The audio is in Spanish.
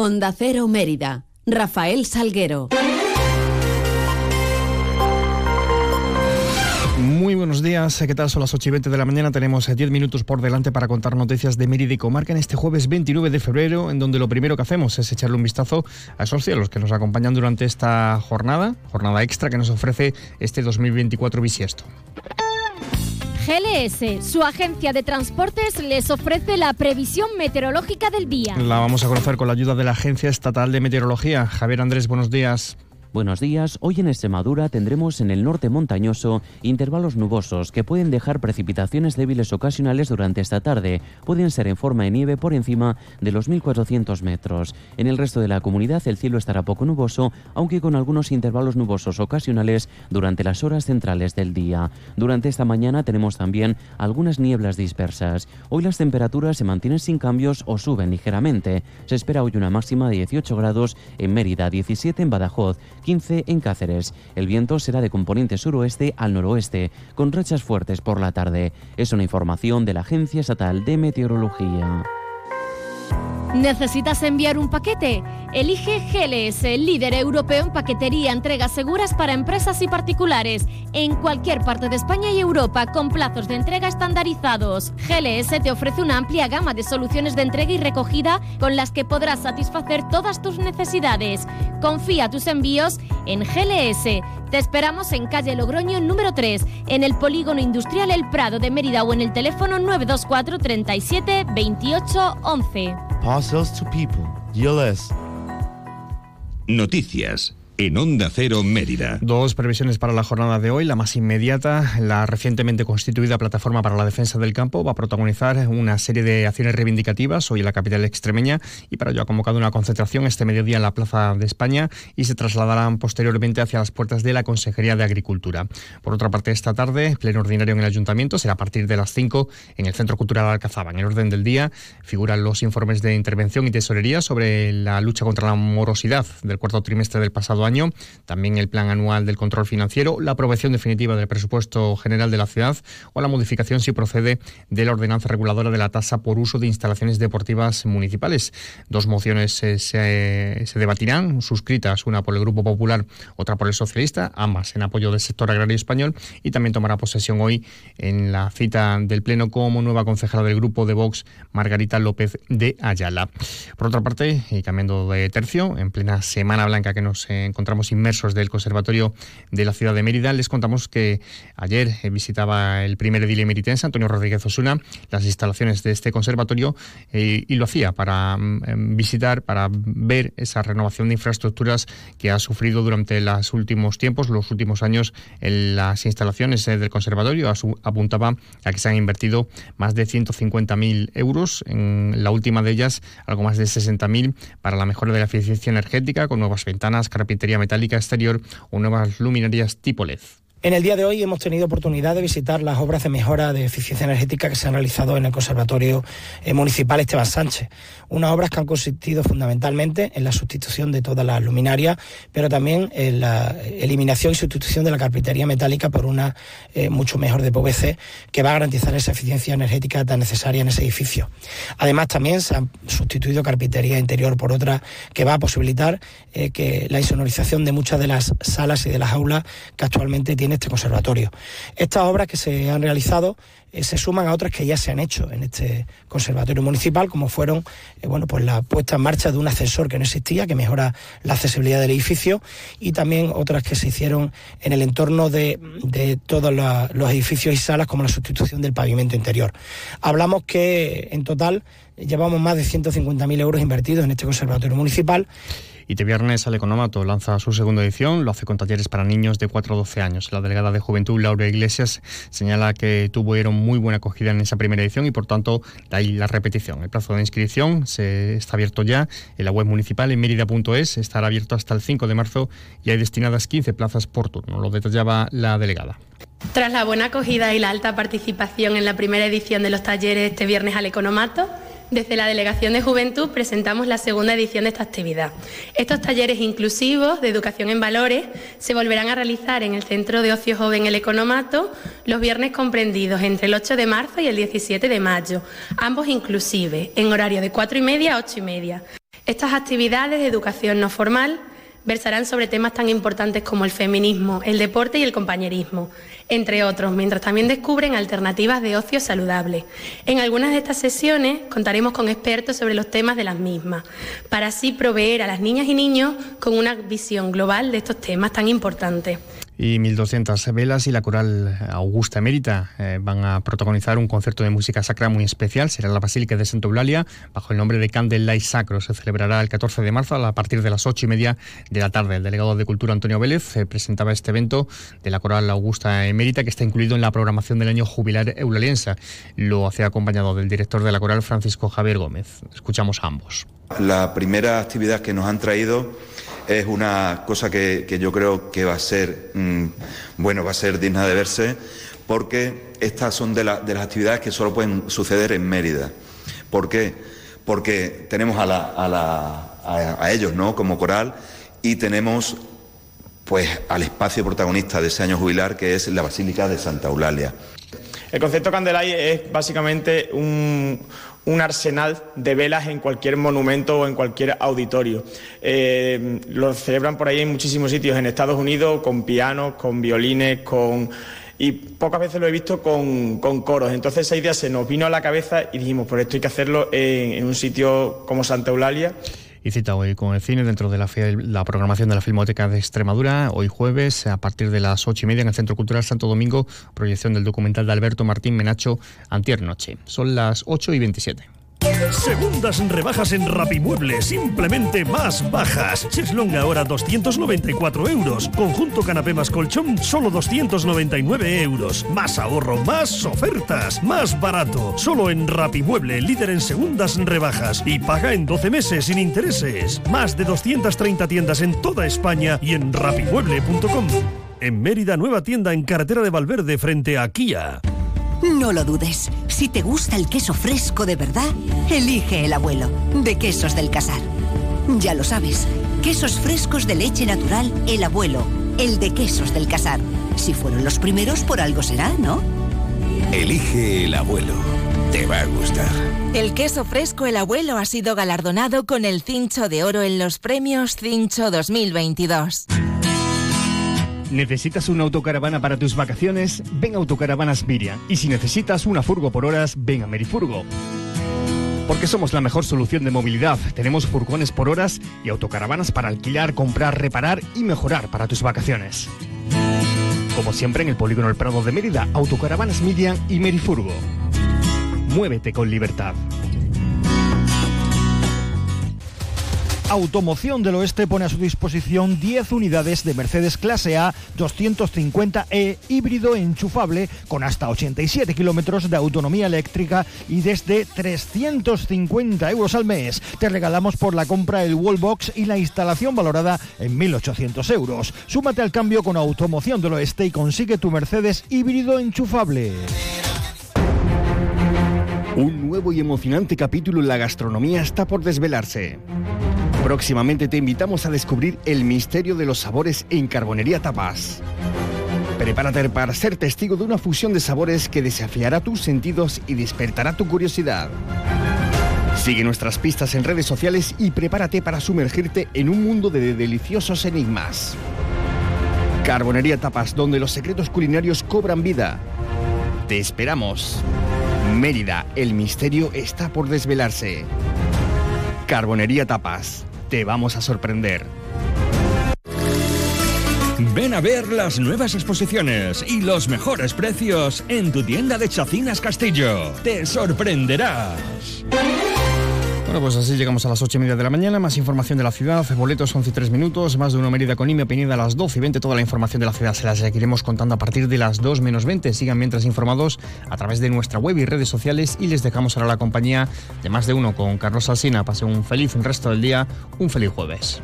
Onda Cero Mérida. Rafael Salguero. Muy buenos días, ¿qué tal? Son las 8 y 20 de la mañana, tenemos 10 eh, minutos por delante para contar noticias de Mérida y Comarca en este jueves 29 de febrero, en donde lo primero que hacemos es echarle un vistazo a esos cielos que nos acompañan durante esta jornada, jornada extra que nos ofrece este 2024 bisiesto. GLS, su agencia de transportes, les ofrece la previsión meteorológica del día. La vamos a conocer con la ayuda de la Agencia Estatal de Meteorología. Javier Andrés, buenos días. Buenos días. Hoy en Extremadura tendremos en el norte montañoso intervalos nubosos que pueden dejar precipitaciones débiles ocasionales durante esta tarde. Pueden ser en forma de nieve por encima de los 1.400 metros. En el resto de la comunidad el cielo estará poco nuboso, aunque con algunos intervalos nubosos ocasionales durante las horas centrales del día. Durante esta mañana tenemos también algunas nieblas dispersas. Hoy las temperaturas se mantienen sin cambios o suben ligeramente. Se espera hoy una máxima de 18 grados en Mérida, 17 en Badajoz, 15 en Cáceres. El viento será de componente suroeste al noroeste, con rachas fuertes por la tarde. Es una información de la Agencia Estatal de Meteorología. ¿Necesitas enviar un paquete? Elige GLS, líder europeo en paquetería, entregas seguras para empresas y particulares, en cualquier parte de España y Europa, con plazos de entrega estandarizados. GLS te ofrece una amplia gama de soluciones de entrega y recogida con las que podrás satisfacer todas tus necesidades. Confía tus envíos en GLS. Te esperamos en calle Logroño número 3, en el Polígono Industrial El Prado de Mérida o en el teléfono 924 37 28 11. Parcels to people. Noticias en Onda Cero Mérida. Dos previsiones para la jornada de hoy. La más inmediata, la recientemente constituida Plataforma para la Defensa del Campo va a protagonizar una serie de acciones reivindicativas hoy en la capital extremeña y para ello ha convocado una concentración este mediodía en la Plaza de España y se trasladarán posteriormente hacia las puertas de la Consejería de Agricultura. Por otra parte, esta tarde, pleno ordinario en el Ayuntamiento, será a partir de las 5 en el Centro Cultural Alcazaba. En el orden del día figuran los informes de intervención y tesorería sobre la lucha contra la morosidad del cuarto trimestre del pasado año año, también el plan anual del control financiero, la aprobación definitiva del presupuesto general de la ciudad o la modificación, si procede, de la ordenanza reguladora de la tasa por uso de instalaciones deportivas municipales. Dos mociones eh, se, se debatirán, suscritas, una por el Grupo Popular, otra por el Socialista, ambas en apoyo del sector agrario español, y también tomará posesión hoy en la cita del Pleno como nueva concejala del Grupo de Vox, Margarita López de Ayala. Por otra parte, y cambiando de tercio, en plena Semana Blanca que nos encontramos encontramos inmersos del Conservatorio de la ciudad de Mérida. Les contamos que ayer eh, visitaba el primer edil emeritense, Antonio Rodríguez Osuna, las instalaciones de este conservatorio eh, y lo hacía para em, visitar, para ver esa renovación de infraestructuras que ha sufrido durante los últimos tiempos, los últimos años, en las instalaciones eh, del conservatorio. Apuntaba a que se han invertido más de 150.000 euros, en la última de ellas algo más de 60.000 para la mejora de la eficiencia energética con nuevas ventanas, carpintería metálica exterior o nuevas luminarias tipo LED. En el día de hoy hemos tenido oportunidad de visitar las obras de mejora de eficiencia energética que se han realizado en el Conservatorio eh, Municipal Esteban Sánchez. Unas obras que han consistido fundamentalmente en la sustitución de todas las luminarias, pero también en la eliminación y sustitución de la carpintería metálica por una eh, mucho mejor de PVC que va a garantizar esa eficiencia energética tan necesaria en ese edificio. Además, también se ha sustituido carpintería interior por otra que va a posibilitar eh, que la insonorización de muchas de las salas y de las aulas que actualmente tienen este conservatorio. Estas obras que se han realizado eh, se suman a otras que ya se han hecho en este conservatorio municipal, como fueron eh, bueno, pues la puesta en marcha de un ascensor que no existía, que mejora la accesibilidad del edificio, y también otras que se hicieron en el entorno de, de todos los edificios y salas, como la sustitución del pavimento interior. Hablamos que en total llevamos más de 150.000 euros invertidos en este conservatorio municipal este viernes al Economato lanza su segunda edición, lo hace con talleres para niños de 4 a 12 años. La delegada de Juventud, Laura Iglesias, señala que tuvieron muy buena acogida en esa primera edición y por tanto de ahí la repetición. El plazo de inscripción se está abierto ya en la web municipal en mérida.es, estará abierto hasta el 5 de marzo y hay destinadas 15 plazas por turno, lo detallaba la delegada. Tras la buena acogida y la alta participación en la primera edición de los talleres este viernes al Economato, desde la Delegación de Juventud presentamos la segunda edición de esta actividad. Estos talleres inclusivos de educación en valores se volverán a realizar en el Centro de Ocio Joven El Economato los viernes comprendidos entre el 8 de marzo y el 17 de mayo, ambos inclusive, en horario de 4 y media a 8 y media. Estas actividades de educación no formal versarán sobre temas tan importantes como el feminismo, el deporte y el compañerismo, entre otros, mientras también descubren alternativas de ocio saludable. En algunas de estas sesiones contaremos con expertos sobre los temas de las mismas, para así proveer a las niñas y niños con una visión global de estos temas tan importantes y 1.200 velas y la coral Augusta Emérita eh, van a protagonizar un concierto de música sacra muy especial. Será la Basílica de Santa Eulalia bajo el nombre de Candlelight Sacro. Se celebrará el 14 de marzo a partir de las 8 y media de la tarde. El delegado de Cultura Antonio Vélez eh, presentaba este evento de la coral Augusta Emérita que está incluido en la programación del año jubilar eulaliense. Lo hacía acompañado del director de la coral Francisco Javier Gómez. Escuchamos a ambos. La primera actividad que nos han traído es una cosa que, yo creo que va a ser, mm, bueno, va a ser digna de verse, porque estas son de, las actividades que solo pueden suceder en Mérida. ¿Por qué? Porque tenemos a, ellos, ¿no? Como coral y tenemos pues al espacio protagonista de ese año jubilar que es la Basílica de Santa Eulalia. El concepto Candelay es básicamente un, un arsenal de velas en cualquier monumento o en cualquier auditorio. Eh, lo celebran por ahí en muchísimos sitios, en Estados Unidos, con pianos, con violines, con y pocas veces lo he visto con, coros. Entonces esa idea se nos vino a la cabeza y dijimos, por esto hay que hacerlo en un sitio como Santa Eulalia y cita hoy con el cine dentro de la, la, programación de la Filmoteca de Extremadura. Hoy jueves, a partir de las ocho y media, en el Centro Cultural Santo Domingo, proyección del documental de Alberto Martín Menacho, Antier Noche. Son las ocho y veintisiete. Segundas rebajas en Rapimueble, simplemente más bajas. Cheslong ahora 294 euros. Conjunto canapé más colchón, solo 299 euros. Más ahorro, más ofertas, más barato. Solo en Rapimueble, líder en segundas rebajas. Y paga en 12 meses sin intereses. Más de 230 tiendas en toda España y en rapimueble.com. En Mérida, nueva tienda en carretera de Valverde frente a Kia. No lo dudes. Si te gusta el queso fresco de verdad, elige el abuelo, de Quesos del Casar. Ya lo sabes, quesos frescos de leche natural, el abuelo, el de Quesos del Casar. Si fueron los primeros, por algo será, ¿no? Elige el abuelo. Te va a gustar. El queso fresco El Abuelo ha sido galardonado con el Cincho de Oro en los premios Cincho 2022. ¿Necesitas una autocaravana para tus vacaciones? Ven a Autocaravanas Miriam. Y si necesitas una furgo por horas, ven a Merifurgo. Porque somos la mejor solución de movilidad. Tenemos furgones por horas y autocaravanas para alquilar, comprar, reparar y mejorar para tus vacaciones. Como siempre en el Polígono El Prado de Mérida, Autocaravanas Miriam y Merifurgo. Muévete con libertad. Automoción del Oeste pone a su disposición 10 unidades de Mercedes Clase A 250E híbrido enchufable con hasta 87 kilómetros de autonomía eléctrica y desde 350 euros al mes. Te regalamos por la compra el wallbox y la instalación valorada en 1.800 euros. Súmate al cambio con Automoción del Oeste y consigue tu Mercedes híbrido enchufable. Un nuevo y emocionante capítulo en la gastronomía está por desvelarse. Próximamente te invitamos a descubrir el misterio de los sabores en Carbonería Tapas. Prepárate para ser testigo de una fusión de sabores que desafiará tus sentidos y despertará tu curiosidad. Sigue nuestras pistas en redes sociales y prepárate para sumergirte en un mundo de deliciosos enigmas. Carbonería Tapas, donde los secretos culinarios cobran vida. Te esperamos. Mérida, el misterio está por desvelarse. Carbonería Tapas te vamos a sorprender. Ven a ver las nuevas exposiciones y los mejores precios en tu tienda de Chacinas Castillo. Te sorprenderás. Bueno, pues así llegamos a las 8 y media de la mañana. Más información de la ciudad, boletos 11 y 3 minutos, más de una Mérida con IME Penida a las 12 y 20. Toda la información de la ciudad se la seguiremos contando a partir de las 2 menos 20. Sigan mientras informados a través de nuestra web y redes sociales y les dejamos ahora la compañía de más de uno con Carlos Alsina. Pase un feliz resto del día, un feliz jueves.